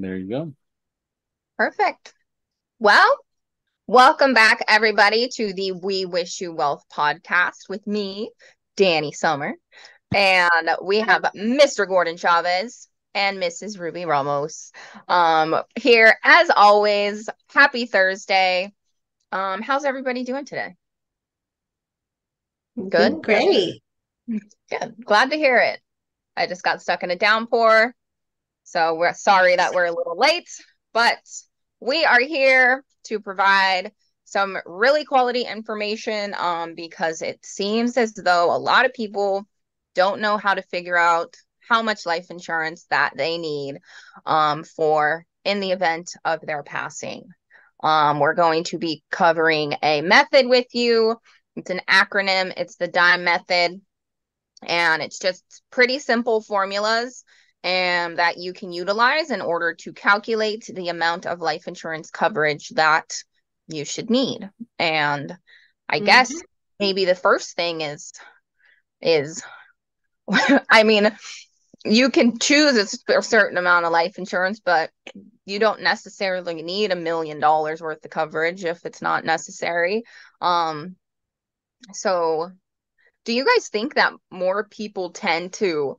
There you go. Perfect. Well, welcome back, everybody, to the We Wish You Wealth podcast with me, Dani Summer. And we have Mr. Gordon Chavez and Mrs. Ruby Ramos um, here. As always, happy Thursday. Um, how's everybody doing today? Good. Great. Good. Glad to hear it. I just got stuck in a downpour. So we're sorry that we're a little late, but we are here to provide some really quality information um, because it seems as though a lot of people don't know how to figure out how much life insurance that they need um, for in the event of their passing. Um, we're going to be covering a method with you. It's an acronym, it's the DIME method. And it's just pretty simple formulas and that you can utilize in order to calculate the amount of life insurance coverage that you should need. And I mm-hmm. guess maybe the first thing is is I mean, you can choose a certain amount of life insurance, but you don't necessarily need a million dollars worth of coverage if it's not necessary. Um, so do you guys think that more people tend to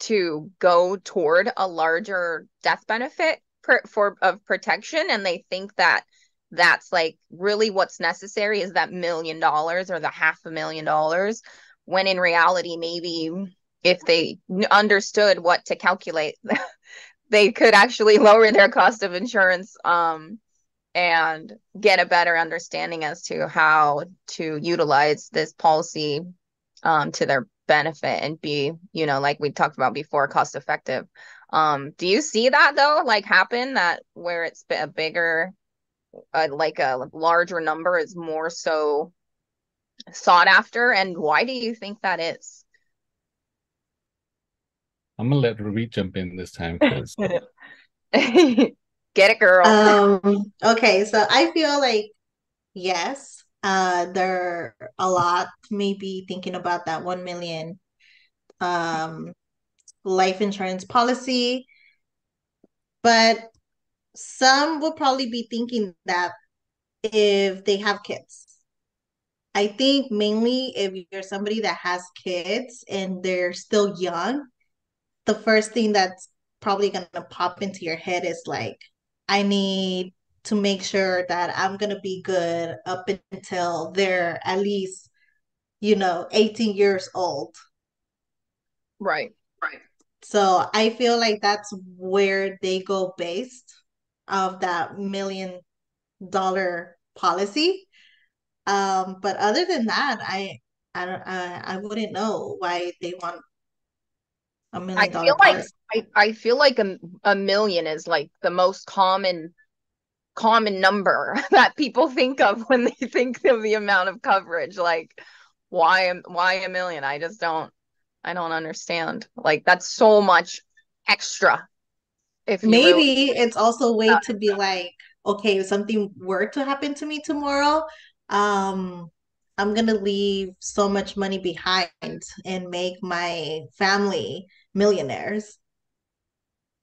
to go toward a larger death benefit for of protection and they think that that's like really what's necessary is that million dollars or the half a million dollars when in reality maybe if they understood what to calculate they could actually lower their cost of insurance um, and get a better understanding as to how to utilize this policy um, to their benefit and be you know like we talked about before cost effective um do you see that though like happen that where it's a bigger uh, like a larger number is more so sought after? And why do you think that is? I'm gonna let ruby jump in this time because get it girl. Um okay so i feel like yes uh there are a lot maybe thinking about that 1 million um life insurance policy. But some will probably be thinking that if they have kids. I think mainly if you're somebody that has kids and they're still young the first thing that's probably going to pop into your head is like i need to make sure that I'm going to be good up until they're at least, you know, 18 years old. Right. Right. So I feel like that's where they go based of that million dollar policy. Um, but other than that, I I don't I, I wouldn't know why they want a million dollar I feel policy. like I, I feel like a, a million is like the most common common number that people think of when they think of the amount of coverage. Like why am why a million? I just don't i don't understand. Like that's so much extra if maybe really- it's also a way to be like okay if something were to happen to me tomorrow um i'm gonna leave so much money behind and make my family millionaires.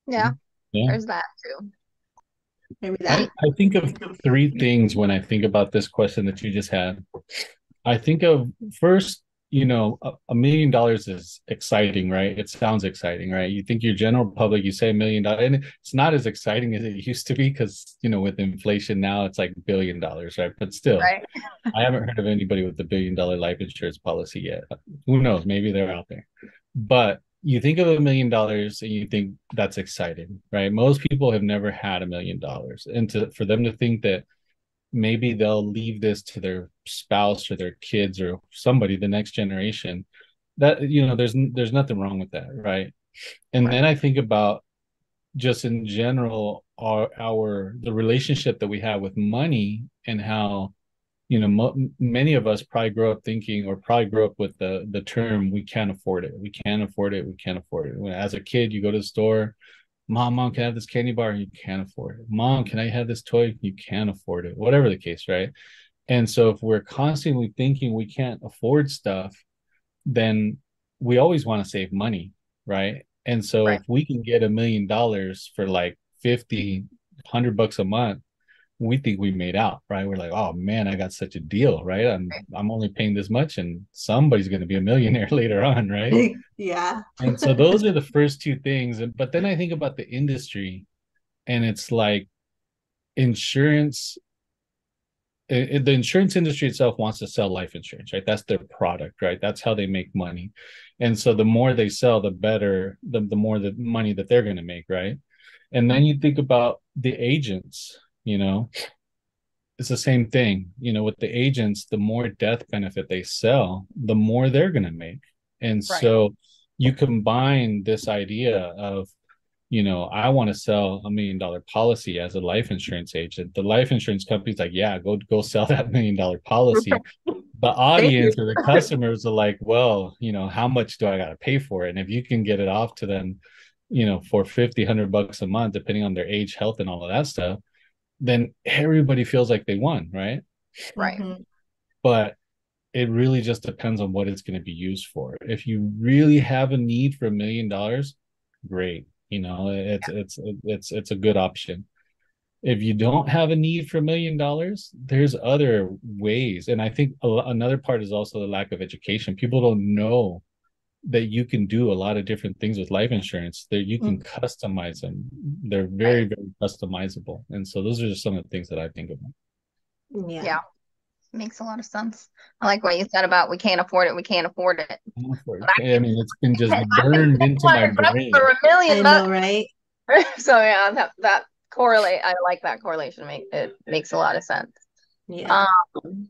Yeah, yeah. there's that too Maybe that. I, I think of three things when I think about this question that you just had. I think of first, you know, a, a million dollars is exciting, right? It sounds exciting, right? You think your general public, you say a million dollars, and it's not as exciting as it used to be because, you know, with inflation now it's like billion dollars, right? But still, right. I haven't heard of anybody with a billion dollar life insurance policy yet. Who knows? Maybe they're out there. But you think of a million dollars and you think that's exciting, right? Most people have never had a million dollars, and to for them to think that maybe they'll leave this to their spouse or their kids or somebody, the next generation, that you know, there's there's nothing wrong with that, right? And then I think about just in general our our the relationship that we have with money and how you know mo- many of us probably grow up thinking or probably grew up with the the term we can't afford it. We can't afford it. We can't afford it. When, as a kid you go to the store mom mom can I have this candy bar? You can't afford it. Mom can i have this toy? You can't afford it. Whatever the case right? And so if we're constantly thinking we can't afford stuff then we always want to save money right? And so right. if we can get a million dollars for like 50 100 bucks a month we think we made out right? We're like oh man i got such a deal right? I'm i'm only paying this much and somebody's going to be a millionaire later on right? Yeah. And so those are the first two things but then i think about the industry and it's like insurance it, the insurance industry itself wants to sell life insurance right? That's their product right? That's how they make money. And so the more they sell the better the, the more the money that they're going to make right? And then you think about the agents you know it's the same thing you know with the agents the more death benefit they sell the more they're going to make and right. so you combine this idea of you know, I want to sell a million dollar policy as a life insurance agent. The life insurance company's like, yeah, go go sell that million dollar policy. the audience or the customers are like, well, you know, how much do I got to pay for it? And if you can get it off to them, you know, for 50, 100 bucks a month, depending on their age, health, and all of that stuff, then everybody feels like they won, right? Right. Mm-hmm. But it really just depends on what it's going to be used for. If you really have a need for a million dollars, great you know, it's yeah. it's it's it's a good option. If you don't have a need for a million dollars, there's other ways, and I think a, another part is also the lack of education. People don't know that you can do a lot of different things with life insurance that you can mm-hmm. customize them they're very very customizable and so those are just some of the things that i think about yeah yeah makes a lot of sense. I like what you said about we can't afford it. We can't afford it. I, mean, it's been just burned into my brain for a million. I know, right? so yeah, that that correlate. I like that correlation. Make it makes a lot of sense. Yeah. Um,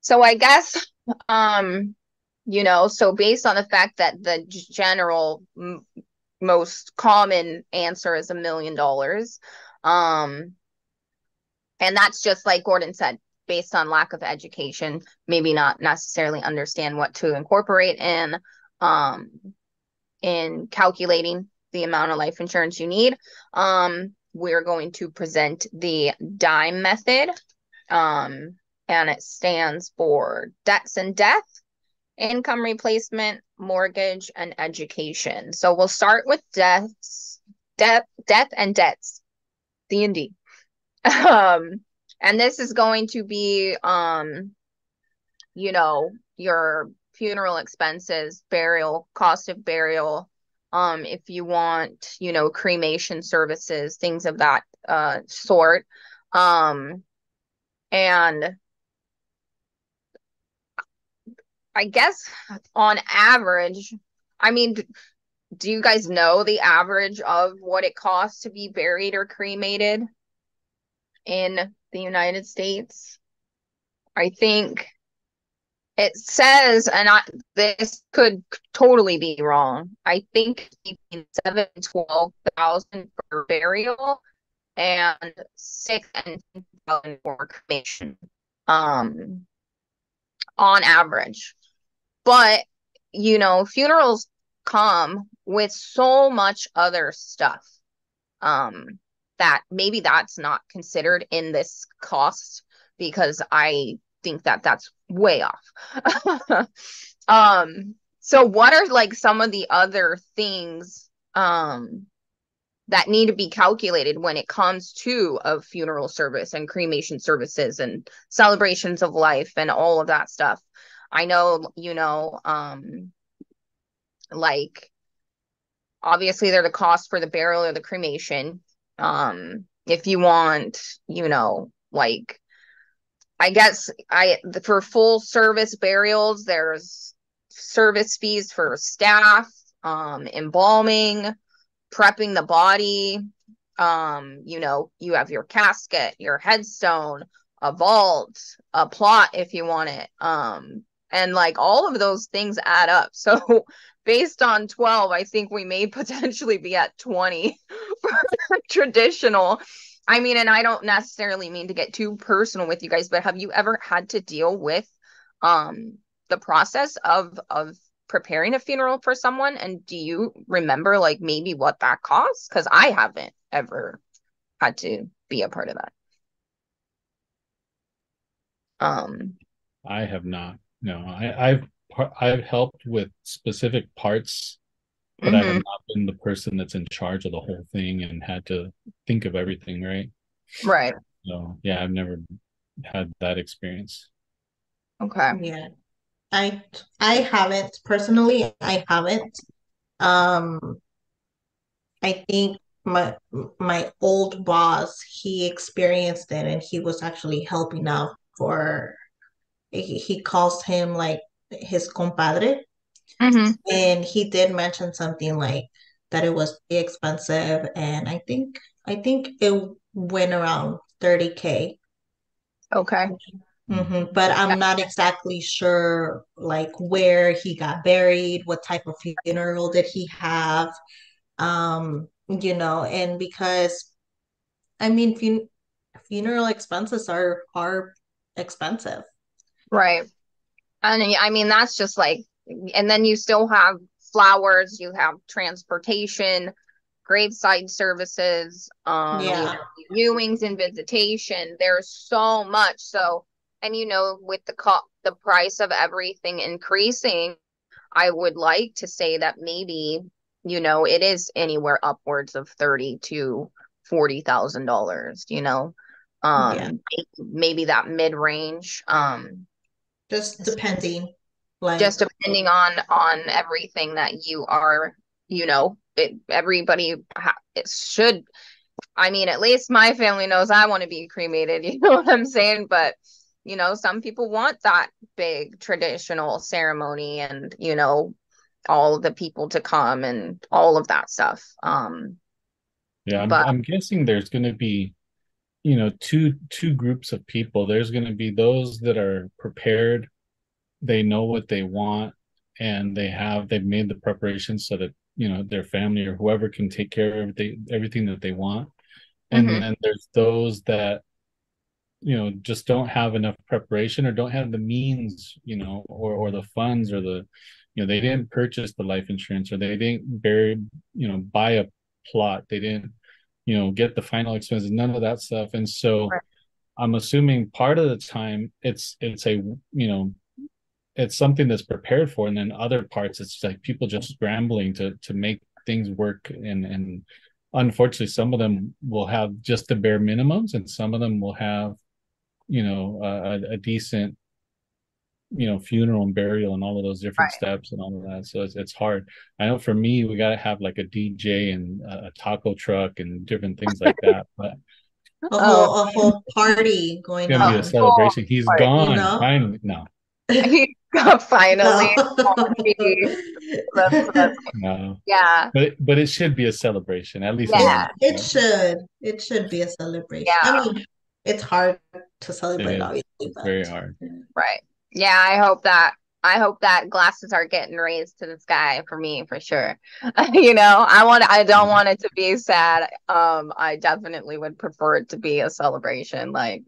so I guess, um, you know, so based on the fact that the general m- most common answer is a million dollars, um, and that's just like Gordon said, based on lack of education, maybe not necessarily understand what to incorporate in um, in calculating the amount of life insurance you need. Um, we're going to present the DIME method, um, and it stands for debts and death, income replacement, mortgage, and education. So we'll start with deaths, death, death and debts, D and D. Um, and this is going to be um you know your funeral expenses burial cost of burial um if you want you know cremation services things of that uh sort um and i guess on average i mean do you guys know the average of what it costs to be buried or cremated in the United States. I think it says, and I, this could totally be wrong. I think between seven and twelve thousand for burial, and six and thousand for cremation, um, on average. But you know, funerals come with so much other stuff. Um, that maybe that's not considered in this cost because I think that that's way off. um so what are like some of the other things um that need to be calculated when it comes to a funeral service and cremation services and celebrations of life and all of that stuff. I know, you know, um like obviously they're the cost for the burial or the cremation. Um if you want you know like i guess i for full service burials there's service fees for staff um embalming prepping the body. Um you know you have your casket your headstone a vault a plot if you want it. Um and like all of those things add up. So based on 12 i think we may potentially be at 20 for traditional. I mean and i don't necessarily mean to get too personal with you guys but have you ever had to deal with um the process of of preparing a funeral for someone? And do you remember like maybe what that costs because i haven't ever had to be a part of that. Um i have not no i i've I've helped with specific parts but mm-hmm. I have mm-hmm. not been the person that's in charge of the whole thing and had to think of everything, right? Right. So yeah, I've never had that experience. Okay. Yeah. I I haven't personally I haven't. Um I think my my old boss he experienced it and he was actually helping out for he, he calls him like his compadre. Mm-hmm. and he did mention something like that it was expensive. And i think i think it went around 30k okay. Mm-hmm. but i'm not exactly sure like where he got buried what type of funeral did he have. Um you know and because i mean fun- funeral expenses are are expensive right and i mean that's just like and then you still have flowers you have transportation graveside services um yeah. viewings and visitation there's so much so and you know with the co- the price of everything increasing i would like to say that maybe you know it is anywhere upwards of 30 to 40 thousand dollars you know um yeah. maybe that mid-range um just depending like just depending on on everything that you are you know it, everybody ha- it should i mean at least my family knows i want to be cremated you know what i'm saying but you know some people want that big traditional ceremony and you know all the people to come and all of that stuff. Um, yeah, I'm, but, I'm guessing there's going to be, you know, two two groups of people. There's going to be those that are prepared, they know what they want, and they have they've made the preparations so that you know their family or whoever can take care of everything everything that they want. And mm-hmm. then there's those that you know just don't have enough preparation or don't have the means you know or or the funds or the you know they didn't purchase the life insurance or they didn't bury you know buy a plot they didn't you know get the final expenses none of that stuff. And so right. i'm assuming part of the time it's it's a you know it's something that's prepared for. And then other parts it's like people just scrambling to to make things work. And and unfortunately some of them will have just the bare minimums and some of them will have you know a, a decent you know funeral and burial and all of those different right. steps and all of that so it's, it's hard. I know for me we got to have like a dj and a taco truck and different things like that but a whole, oh. a whole party going it's gonna on. be a celebration. He's party, gone you know? finally no. Finally. No. yeah. But but it should be a celebration at least yeah. it should. It should be a celebration. Yeah. i mean it's hard to celebrate obviously but very hard right yeah, I hope that I hope that glasses are getting raised to the sky for me for sure. you know, I want I don't want it to be sad. Um, I definitely would prefer it to be a celebration. Like,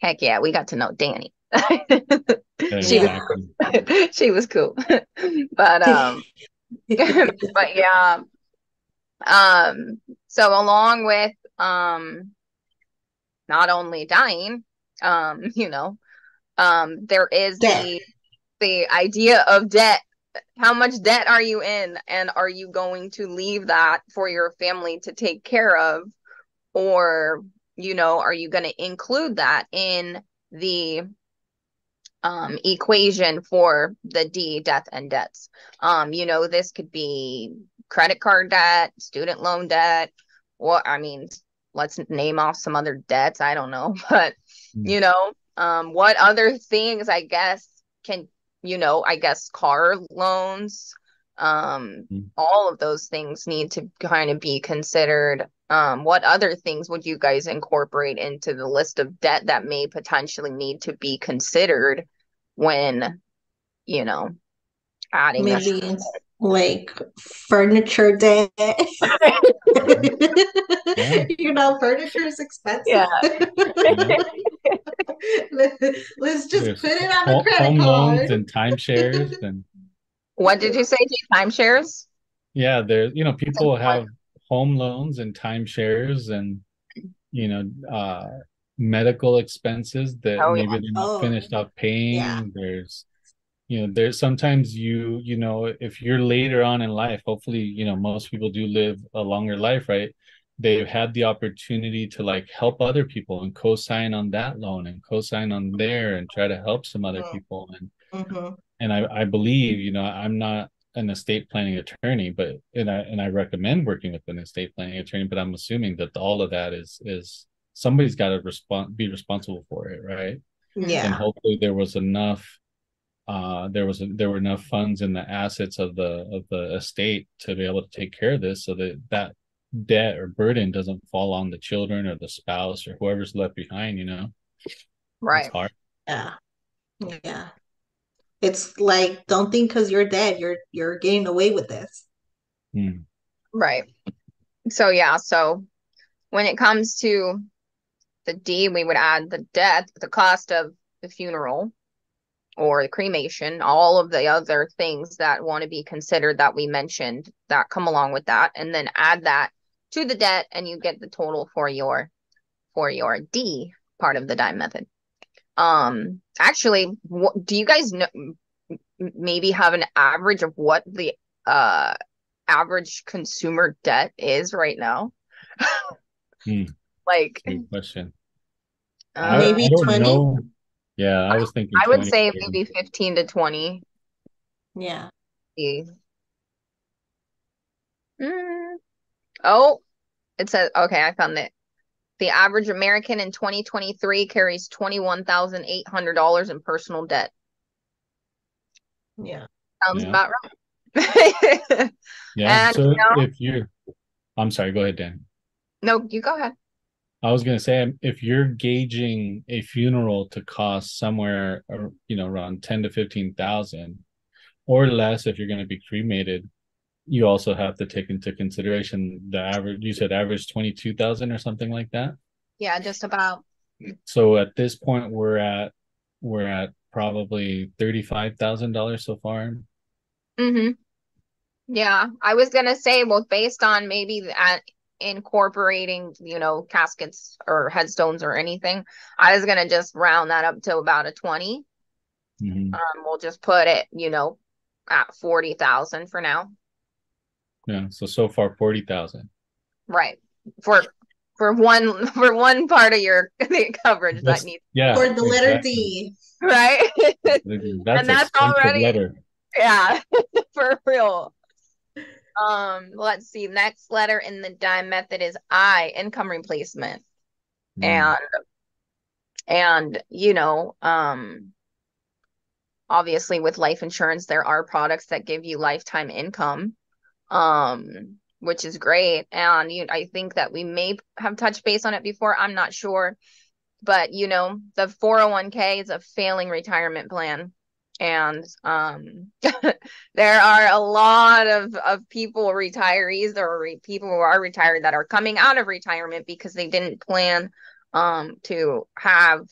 heck yeah, we got to know Dani. she was she was cool. but um but yeah. Um so along with um not only dying, um, you know, um there is debt. the the idea of debt how much debt are you in and are you going to leave that for your family to take care of or you know are you going to include that in the um, equation for the D death and debts. Um, you know, this could be credit card debt, student loan debt, or I mean, let's name off some other debts. I don't know, but mm. you know, um, what other things I guess can you know, I guess car loans, um, mm. all of those things need to kind of be considered. Um, what other things would you guys incorporate into the list of debt that may potentially need to be considered when, you know, adding maybe like furniture day. you know, furniture is expensive. Yeah. Let's just There's put it on the credit home card. loans and timeshares and. What did you say? Timeshares? Yeah, there. You know, people have home loans and timeshares, and you know, uh, medical expenses that oh, maybe yeah. they're not oh. finished up paying. Yeah. There's you know there's sometimes you you know if you're later on in life hopefully you know most people do live a longer life right they've had the opportunity to like help other people and co-sign on that loan and co-sign on there and try to help some other mm-hmm. people and mm-hmm. and I, I believe you know i'm not an estate planning attorney but and i and i recommend working with an estate planning attorney but i'm assuming that all of that is is somebody's got to respond be responsible for it right yeah and hopefully there was enough uh there was a, there were enough funds in the assets of the of the estate to be able to take care of this so that that debt or burden doesn't fall on the children or the spouse or whoever's left behind you know? Right. yeah. Yeah. It's like don't think because you're dead you're you're getting away with this. Hmm. right. So yeah so when it comes to the d we would add the death the cost of the funeral or the cremation, all of the other things that want to be considered that we mentioned that come along with that, and then add that to the debt, and you get the total for your for your D part of the dime method. Um, actually, what, do you guys know? Maybe have an average of what the uh average consumer debt is right now. hmm. Like, Good question. Uh, maybe twenty. Know yeah, I was thinking. I would say maybe 15 to 20. Yeah. Mm. Oh, it says, okay, I found it. The average American in 2023 carries $21,800 in personal debt. Yeah. Sounds yeah. about right. yeah. And, so you know, if you're, I'm sorry, go ahead, Dan. No, you go ahead. I was gonna say if you're gauging a funeral to cost somewhere you know around ten to fifteen thousand or less if you're gonna be cremated, you also have to take into consideration the average you said average twenty two thousand or something like that. Yeah, just about. So at this point we're at we're at probably thirty five thousand dollars so far. Mm-hmm. Yeah, I was gonna say, well, based on maybe at incorporating, you know, caskets or headstones or anything. I was gonna just round that up to about a 20. Mm-hmm. Um, we'll just put it, you know, at forty thousand for now. Yeah. So so far forty thousand. Right. For for one for one part of your coverage that's, that needs yeah for the letter D. Right. that's and that's already letter. Yeah, for real. Um, let's see. Next letter in the dime method is I, income replacement. Mm. And and you know, um obviously with life insurance there are products that give you lifetime income. Um which is great and you I think that we may have touched base on it before. I'm not sure. But you know, the 401k is a failing retirement plan and um, there are a lot of, of people retirees or re- people who are retired that are coming out of retirement because they didn't plan um, to have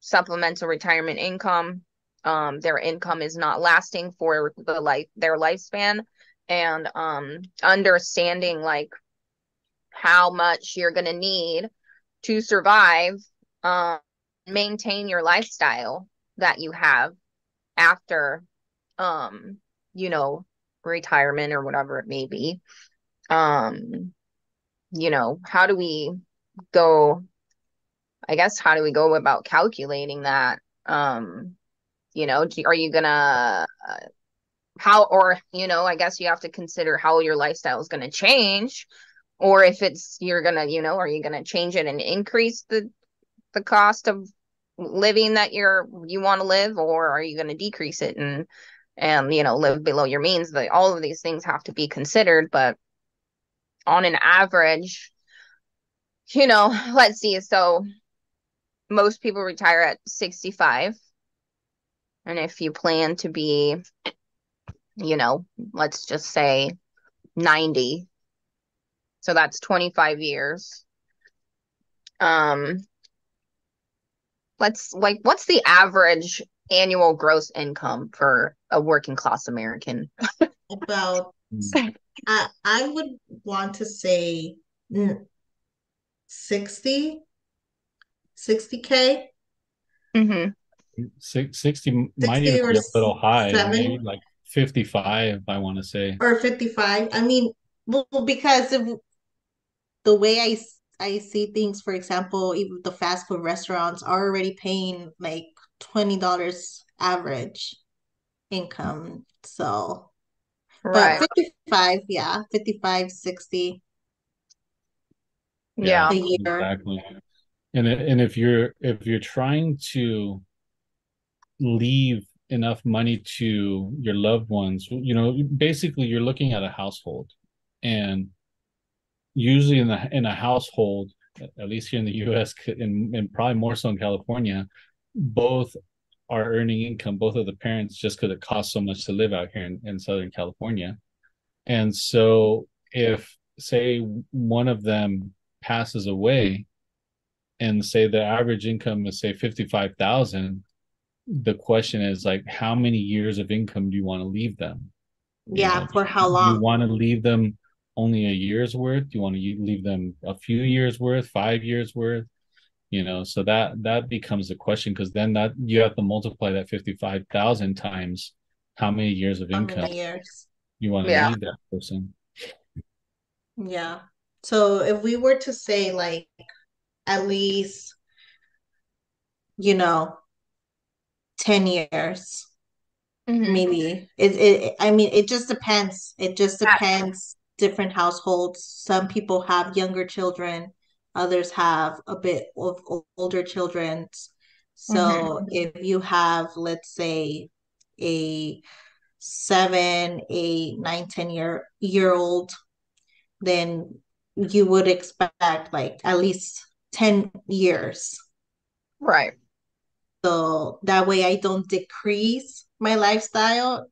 supplemental retirement income. Um, their income is not lasting for the life their lifespan. And um, understanding like how much you're going to need to survive um, maintain your lifestyle that you have after um you know retirement or whatever it may be. Um you know how do we go i guess how do we go about calculating that? Um you know are you gonna uh, how or you know i guess you have to consider how your lifestyle is to change or if it's you're gonna you know are you gonna change it and increase the the cost of living that you're you want to live or are you going to decrease it and and you know live below your means? The, all of these things have to be considered but on an average you know let's see so most people retire at 65 and if you plan to be you know let's just say 90 so that's 25 years. Um let's like what's the average annual gross income for a working class American? About I I would want to say 60 60k. Mm-hmm. 60, might even be a little high, maybe like 55, I want to say. Or 55. I mean, well, because of the way I I see things, for example, even the fast food restaurants are already paying like twenty dollars average income. So right. but 55, yeah, 55, 60. Yeah. Exactly. And and if you're if you're trying to leave enough money to your loved ones, you know, basically you're looking at a household and usually in the in a household, at least here in the U.S. and, and probably more so in California, both are earning income, both of the parents, just because it costs so much to live out here in, in Southern California. And so, if say one of them passes away, and say the average income is say fifty five thousand, the question is like, how many years of income do you want to leave them? Yeah, you know, for how long? You want to leave them only a year's worth? Do you want to leave them a few years worth, five years worth? You know, so that that becomes the question because then that you have to multiply that fifty five thousand times how many years of income years you want to yeah. leave that person. Yeah. So if we were to say like at least, you know, 10 years, mm-hmm. maybe. It, it, I mean, it just depends. It just depends different households. Some people have younger children, others have a bit of older children. So mm-hmm. if you have, let's say, a seven, eight, nine, ten year year old, then you would expect like at least 10 years. Right. So that way I don't decrease my lifestyle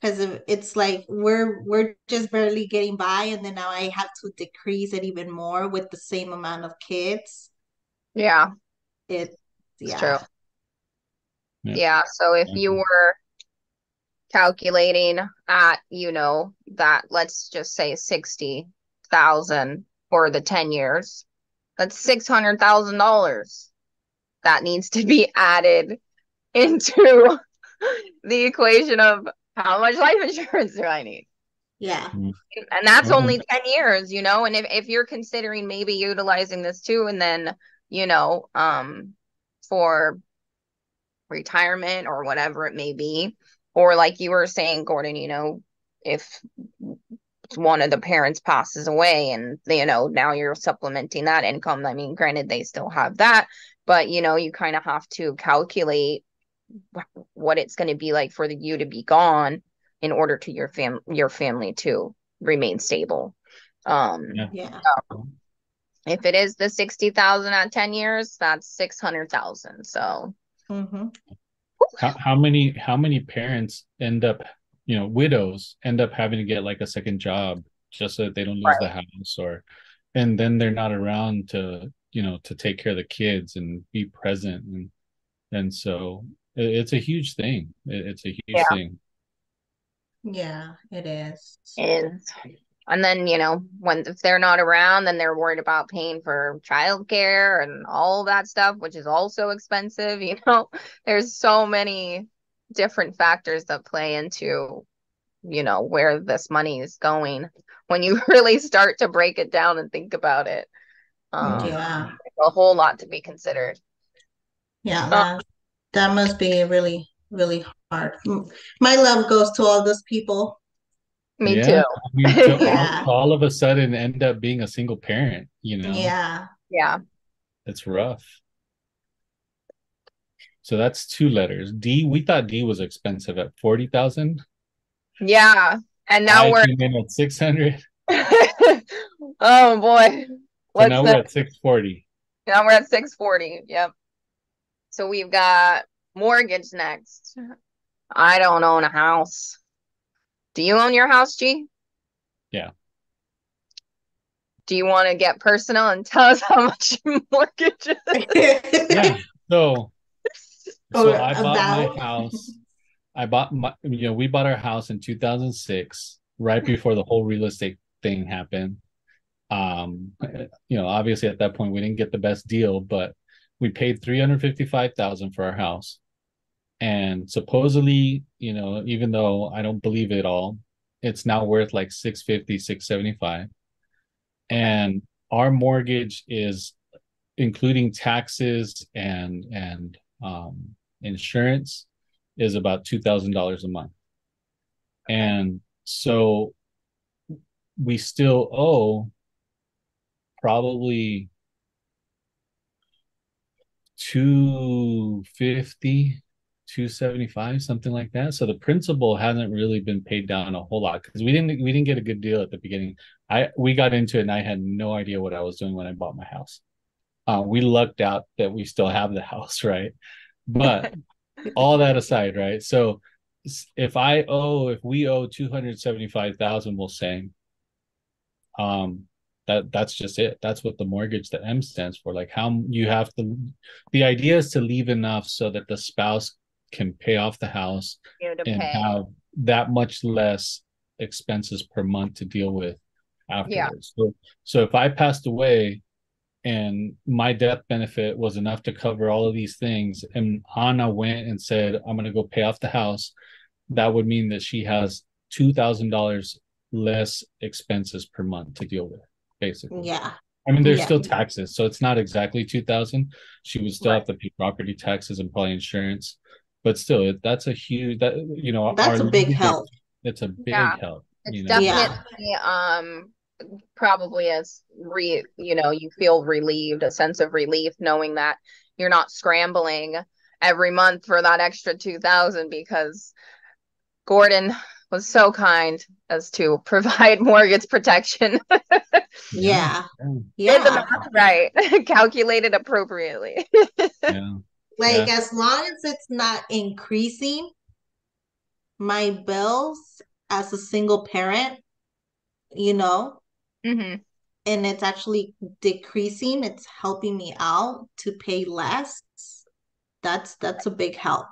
because it's like we're we're just barely getting by and then now i have to decrease it even more with the same amount of kids. Yeah. It yeah. true. Yeah. yeah so if you were calculating at you know that let's just say 60,000 for the 10 years that's $600,000 that needs to be added into the equation of how much life insurance do I need? Yeah. Mm-hmm. And that's mm-hmm. only 10 years, you know, and if, if you're considering maybe utilizing this too, and then, you know, um, for retirement or whatever it may be, or like you were saying, Gordon, you know, if one of the parents passes away and you know now you're supplementing that income i mean granted they still have that but you know you kind of have to calculate what it's going to be like for the, you to be gone in order to your fam your family to remain stable. Um, yeah. yeah. So if it is the sixty thousand at ten years, that's six hundred thousand. So. Mm-hmm. How, how many how many parents end up you know widows end up having to get like a second job just so that they don't lose right. the house or and then they're not around to you know to take care of the kids and be present and and so it's a huge thing. It's a huge yeah. thing. Yeah, it is. It is. And then, you know, when if they're not around, then they're worried about paying for childcare and all that stuff, which is also expensive. You know, there's so many different factors that play into, you know, where this money is going when you really start to break it down and think about it. Um, yeah. A whole lot to be considered. Yeah. Uh, that must be really really hard. My love goes to all those people. Me yeah. too. I mean, to yeah. all, all, of a sudden end up being a single parent you know? Yeah. Yeah. It's rough. So that's two letters. D we thought d was expensive at 40000 yeah and now I we're in at 600 oh boy. So now the... we're at 640 now we're at 640 yep so we've got mortgage next. I don't own a house. Do you own your house, G? Yeah. Do you want to get personal and tell us how much your mortgage is? yeah. So, so I bought about... my house. I bought my, you know, we bought our house in 2006, right before the whole real estate thing happened. Um, you know, obviously at that point we didn't get the best deal, but we paid 355,000 for our house. And supposedly, you know, even though I don't believe it all, it's now worth like 650, 675. And our mortgage is including taxes and and um, insurance is about two thousand dollars a month, and so we still owe probably 250 275 something like that. So the principal hasn't really been paid down a whole lot because we didn't we didn't get a good deal at the beginning. I we got into it and i had no idea what i was doing when i bought my house. Uh, we lucked out that we still have the house right? But all that aside right? So if i owe if we owe 275000 we'll say um that that's just it that's what the mortgage the m stands for like how you have to the idea is to leave enough so that the spouse can pay off the house and pay. have that much less expenses per month to deal with afterwards. Yeah. So, so if I passed away and my death benefit was enough to cover all of these things, and Anna went and said, I'm going to go pay off the house, that would mean that she has $2,000 less expenses per month to deal with, basically. Yeah. I mean, there's yeah. still taxes, so it's not exactly two thousand. She would still right. have to pay property taxes and probably insurance, but still that's a huge that you know that's a big help it's a big yeah. help it's you know? definitely yeah. um probably as re you know you feel relieved a sense of relief knowing that you're not scrambling every month for that extra 2000 because gordon was so kind as to provide mortgage protection yeah yeah right calculated appropriately yeah like yeah. as long as it's not increasing my bills as a single parent, you know, mm-hmm. and it's actually decreasing, it's helping me out to pay less. That's that's a big help.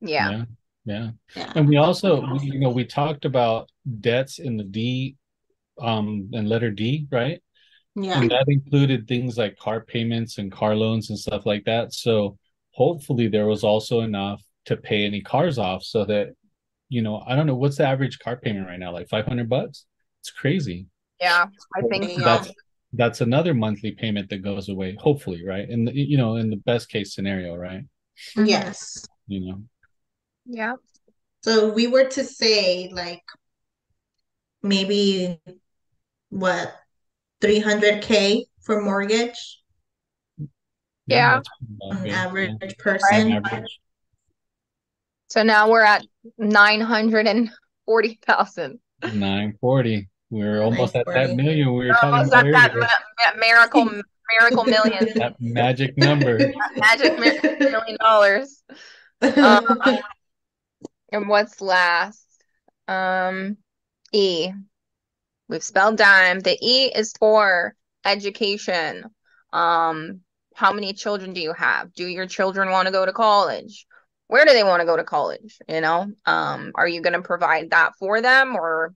Yeah. yeah. Yeah. yeah. And we also, you know, we talked about debts in the D um and letter D, right? Yeah. And that included things like car payments and car loans and stuff like that. So hopefully there was also enough to pay any cars off so that you know i don't know what's the average car payment right now? Like 500 bucks? It's crazy. Yeah i think that's that's another monthly payment that goes away hopefully right? And you know in the best case scenario right? Yes. You know? Yeah. So we were to say like maybe what 300k for mortgage yeah. An average yeah. person. Average. So now we're at 940,000. 940. We're almost at that million we were talking about. That, that miracle miracle million. that magic number. that magic million dollars. Um, and what's last? Um, E. We've spelled dime. The E is for education. Um, how many children do you have? Do your children want to go to college? Where do they want to go to college you know? Um are you going to provide that for them or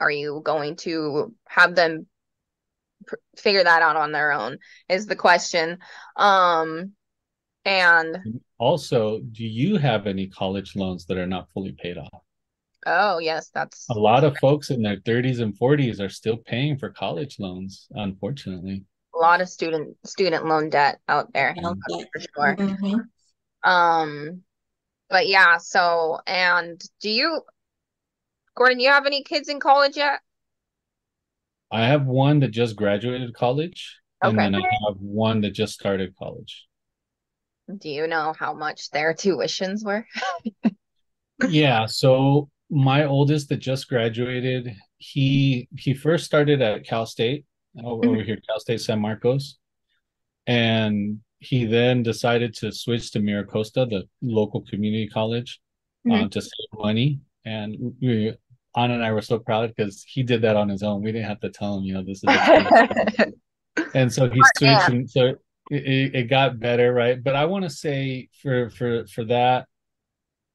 are you going to have them pr- figure that out on their own is the question. Um and also do you have any college loans that are not fully paid off oh yes that's a lot of folks in their 30s and 40s are still paying for college loans unfortunately a lot of student student loan debt out there okay. for sure. Mm-hmm. Um, but yeah. So, and do you, Gordon? You have any kids in college yet? I have one that just graduated college, okay. and then I have one that just started college. Do you know how much their tuitions were? yeah. So my oldest that just graduated, he he first started at Cal State over, over here, Cal State San Marcos. And he then decided to switch to MiraCosta, the local community college, uh, mm-hmm. uh, to save money. And we, Anna and I were so proud because he did that on his own. We didn't have to tell him, you know, this is. and so he switched, and so it, it got better, right? But I want to say for for for that,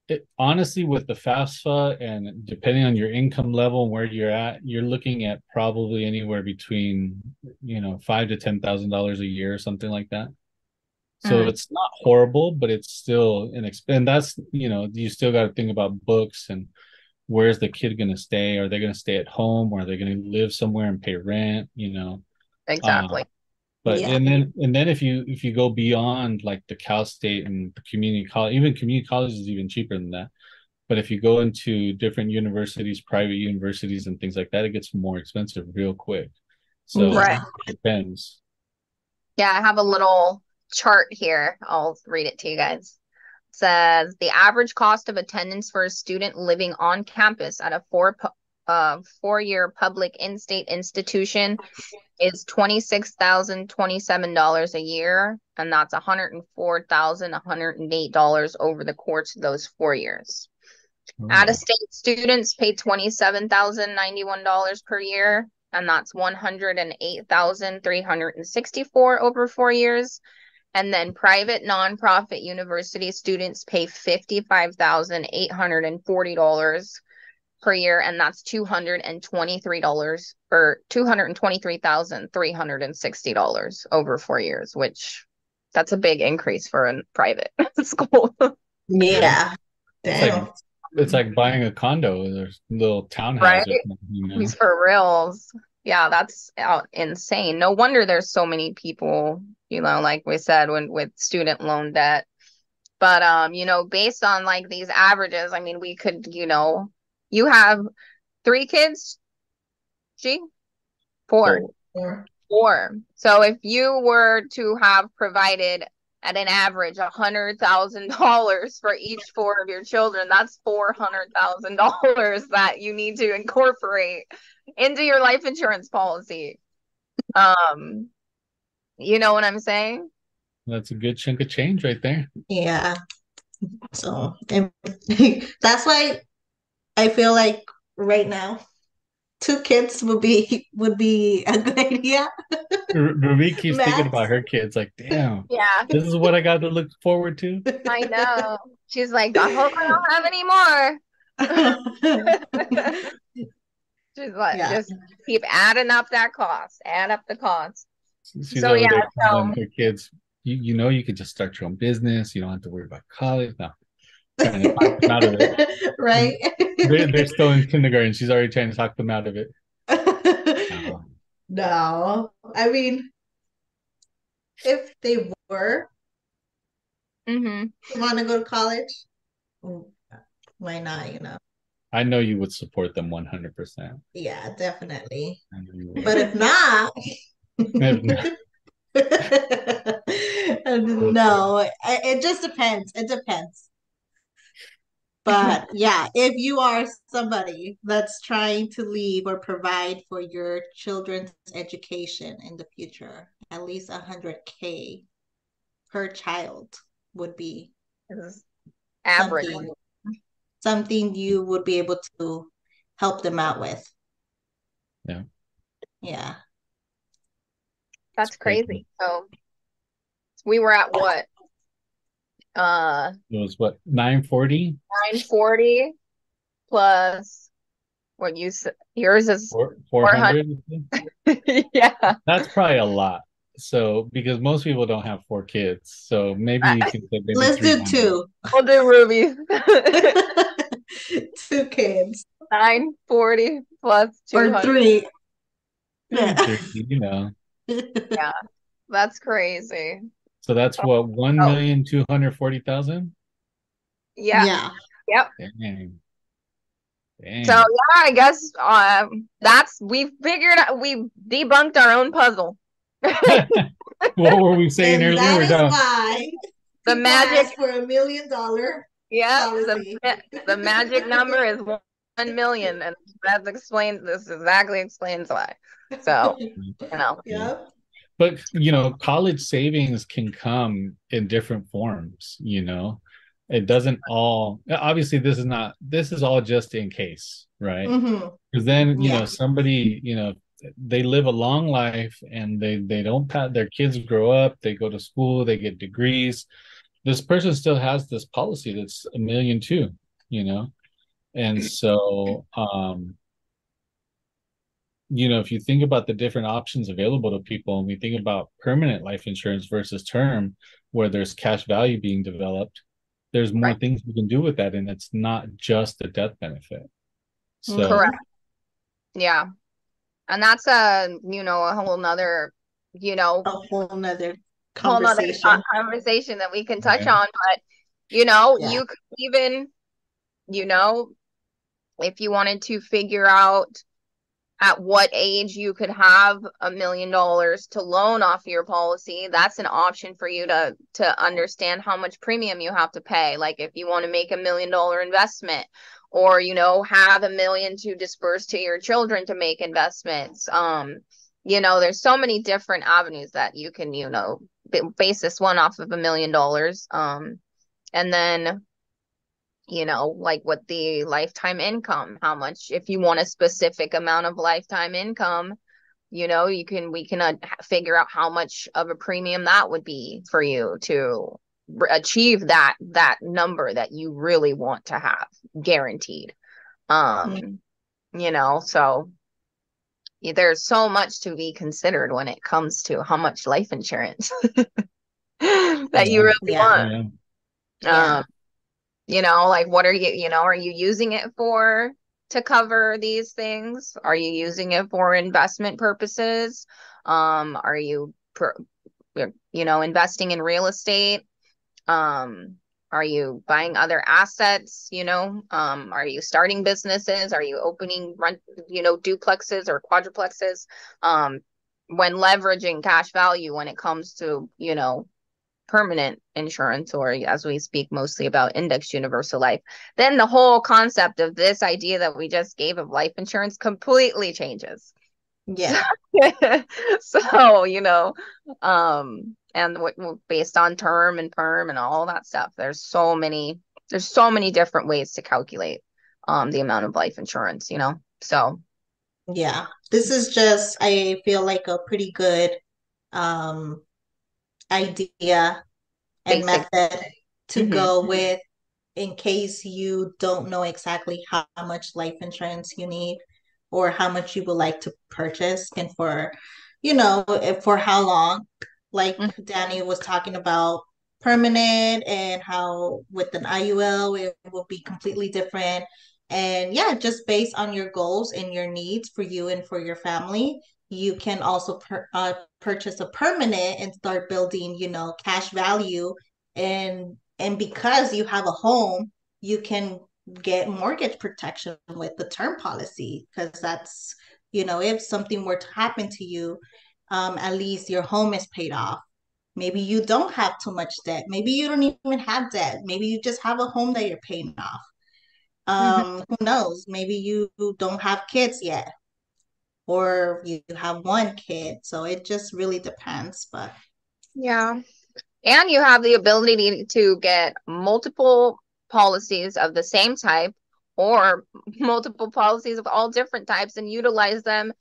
it, honestly, with the FAFSA and depending on your income level and where you're at, you're looking at probably anywhere between, you know, five to ten thousand dollars a year or something like that. So mm. it's not horrible, but it's still an expense. And that's you know you still got to think about books and where's the kid going to stay? Are they going to stay at home? Or are they going to live somewhere and pay rent? You know, exactly. Uh, but yeah. and then and then if you if you go beyond like the Cal State and the community college, even community college is even cheaper than that. But if you go into different universities, private universities, and things like that, it gets more expensive real quick. So mm-hmm. right. it depends. Yeah, I have a little chart here. I'll read it to you guys. It says the average cost of attendance for a student living on campus at a four uh, four year public in state institution is twenty six thousand twenty seven dollars a year, and that's one hundred and four thousand one hundred and eight dollars over the course of those four years. Oh. Out of state students pay twenty seven thousand ninety one dollars per year, and that's 108,364 over four years. And then private nonprofit university students pay $55,840 per year, and that's $223 or $223,360 over four years, which that's a big increase for a private school. yeah. It's like, it's like buying a condo. There's little townhouse. Right? You know? For reals. Yeah, that's out insane. No wonder there's so many people you know, like we said, when with student loan debt. But um, you know, based on like these averages, I mean, we could, you know, you have three kids, G? Four. Four. Four. So if you were to have provided at an average a hundred thousand dollars for each four of your children, that's four hundred thousand dollars that you need to incorporate into your life insurance policy. Um, you know what I'm saying? That's a good chunk of change right there. Yeah. So that's why I feel like right now two kids would be would be a good idea. Ruby keeps Max. thinking about her kids, like, damn, yeah, this is what I got to look forward to. I know. She's like, I hope I don't have any more. She's like, yeah. just keep adding up that cost, add up the cost. She's so yeah, so her kids. You, you know you could just start your own business. You don't have to worry about college. No, out of it. right? They're, they're, still in kindergarten. She's already trying to talk them out of it. no. no, I mean, if they were mm-hmm. want to go to college, why not? You know. I know you would support them one hundred percent. Yeah, definitely. But if not, no, it just depends. It depends. But yeah, if you are somebody that's trying to leave or provide for your children's education in the future, at least 100K per child would be average. Something, something you would be able to help them out with. Yeah. Yeah. That's crazy. So we were at what? Uh it was what 940? 940 plus what you said yours is 400. yeah. That's probably a lot. So because most people don't have four kids. So maybe you can maybe let's do two. We'll do Ruby. two kids. 940 plus 200. Or three. Yeah. You know yeah, that's crazy. So that's what one oh. million two hundred forty thousand. Yeah. Yeah. Yep. Dang. Dang. So yeah, I guess um, that's we figured out we debunked our own puzzle. what were we saying and earlier? That is why the magic for a million dollar. Yeah, the, the magic number is one million, and that explains this exactly explains why. So, you know. Yeah. But you know, college savings can come in different forms, you know. It doesn't all obviously this is not this is all just in case, right? Because mm-hmm. then, you yeah. know, somebody, you know, they live a long life and they they don't have their kids grow up, they go to school, they get degrees. This person still has this policy that's a million too, you know. And so um you know, if you think about the different options available to people and we think about permanent life insurance versus term, where there's cash value being developed, there's more right. things we can do with that. And it's not just a death benefit. So, mm-hmm. Correct. Yeah. And that's a, you know, a whole nother, you know, a whole nother conversation, whole conversation that we can touch yeah. on. But, you know, yeah. you could even, you know, if you wanted to figure out at what age you could have a million dollars to loan off your policy that's an option for you to to understand how much premium you have to pay. Like if you want to make a million dollar investment or you know have a million to disperse to your children to make investments um you know there's so many different avenues that you can you know base this one off of a million dollars um and then you know, like what the lifetime income, how much, if you want a specific amount of lifetime income, you know, you can, we can uh, figure out how much of a premium that would be for you to achieve that, that number that you really want to have guaranteed. Um, mm-hmm. you know, so there's so much to be considered when it comes to how much life insurance that you really yeah. want. Yeah. Um, you know like what are you you know are you using it for to cover these things? Are you using it for investment purposes? Um are you per, you know investing in real estate? Um are you buying other assets you know? Um are you starting businesses? Are you opening rent you know duplexes or quadruplexes? Um when leveraging cash value when it comes to you know permanent insurance, or as we speak mostly about index universal life, then the whole concept of this idea that we just gave of life insurance completely changes. Yeah. so, you know, um, and w- based on term and perm and all that stuff, there's so many, there's so many different ways to calculate um the amount of life insurance, you know. So yeah, this is just I feel like a pretty good um idea and method to mm-hmm. go with in case you don't know exactly how much life insurance you need or how much you would like to purchase and for you know for how long like mm-hmm. Dani was talking about permanent and how with an iul it will be completely different and yeah just based on your goals and your needs for you and for your family you can also per, uh, purchase a permanent and start building you know cash value. And and because you have a home you can get mortgage protection with the term policy because that's you know if something were to happen to you um, at least your home is paid off. Maybe you don't have too much debt. Maybe you don't even have debt. Maybe you just have a home that you're paying off. Mm-hmm. um, mm-hmm. who knows? Maybe you don't have kids yet or you have one kid. So it just really depends. But yeah. And you have the ability to get multiple policies of the same type or multiple policies of all different types and utilize them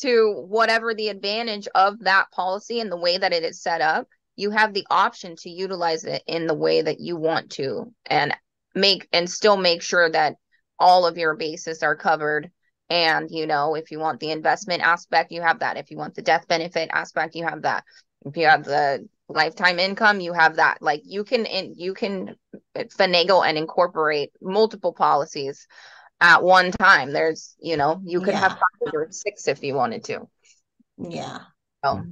to whatever the advantage of that policy and the way that it is set up. You have the option to utilize it in the way that you want to and make and still make sure that all of your bases are covered and, you know, if you want the investment aspect, you have that. If you want the death benefit aspect, you have that. If you have the lifetime income, you have that. Like you can, in, you can finagle and incorporate multiple policies at one time. There's, you know, you could yeah. have five or six if you wanted to. Yeah. So,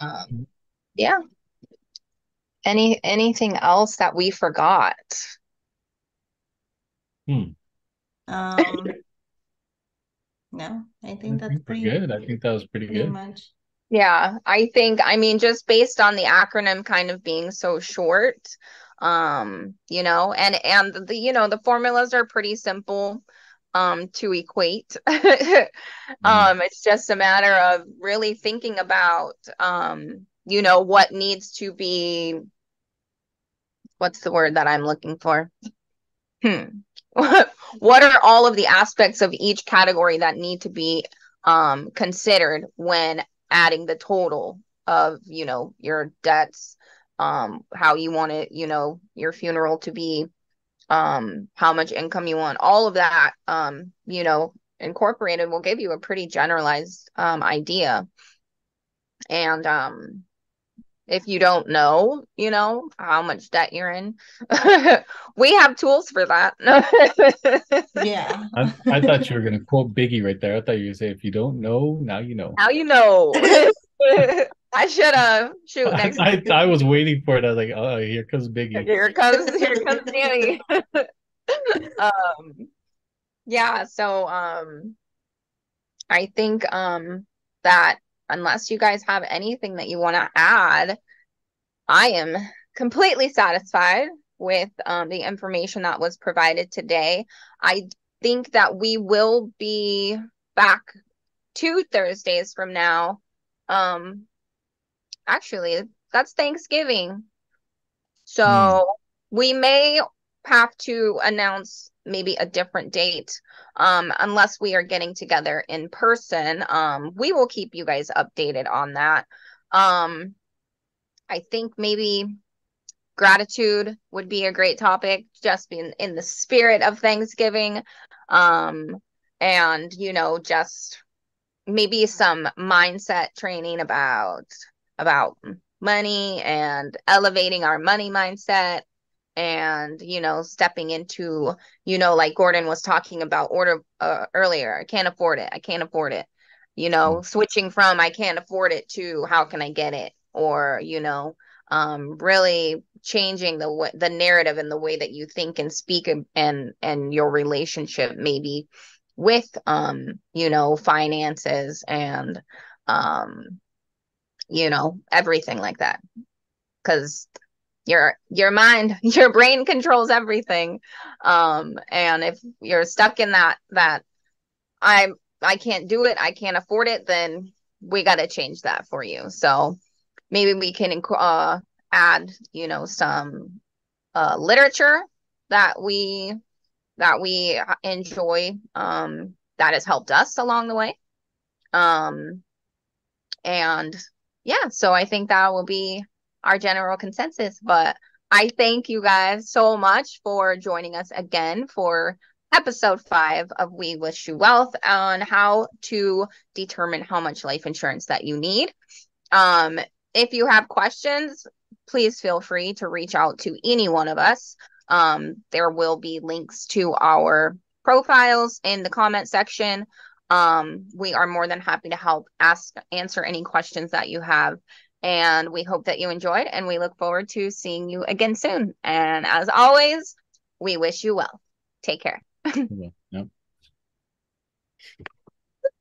um, yeah. Any anything else that we forgot? Hmm. Um, no, I think that's pretty good. I think that was pretty, pretty good. Much. Yeah, I think I mean just based on the acronym kind of being so short, um, you know, and and the you know the formulas are pretty simple um to equate. mm. Um it's just a matter of really thinking about um you know what needs to be what's the word that I'm looking for? Hmm. what are all of the aspects of each category that need to be um, considered when adding the total of you know your debts um how you want it you know your funeral to be um how much income you want all of that um you know Incorporated will give you a pretty generalized um, idea. And um, if you don't know, you know, how much debt you're in, we have tools for that. yeah. I, I, thought you were going to quote Biggie right there. I thought you were going say, if you don't know, now you know. Now you know. I should have. Shoot, next I, I, I, was waiting for it. I was like, oh, here comes Biggie. Here comes, here comes Dani. um, yeah. So, um, I think, um, that unless you guys have anything that you want to add, I am completely satisfied with um, the information that was provided today. I think that we will be back two Thursdays from now. Um, actually, that's Thanksgiving. So mm. we may have to announce maybe a different date um unless we are getting together in person um we will keep you guys updated on that. Um i think maybe gratitude would be a great topic just being in the spirit of thanksgiving um and you know just maybe some mindset training about about money and elevating our money mindset and you know stepping into you know like gordon was talking about order uh, earlier i can't afford it i can't afford it. You know mm-hmm. switching from i can't afford it to how can i get it? Or you know um really changing the way the narrative and the way that you think and speak and and, and your relationship maybe with um you know finances and um you know everything like that. Because your your mind your brain controls everything. Um and if you're stuck in that that i'm i can't do it i can't afford it then we got to change that for you. So maybe we can uh add you know some uh literature that we that we enjoy um that has helped us along the way. Um and yeah so i think that will be our general consensus. But I thank you guys so much for joining us again for episode five of We Wish You Wealth on how to determine how much life insurance that you need. Um, if you have questions, please feel free to reach out to any one of us. Um, there will be links to our profiles in the comment section. Um, we are more than happy to help ask answer any questions that you have and we hope that you enjoyed, and we look forward to seeing you again soon. And as always, we wish you well. Take care. yeah, yep.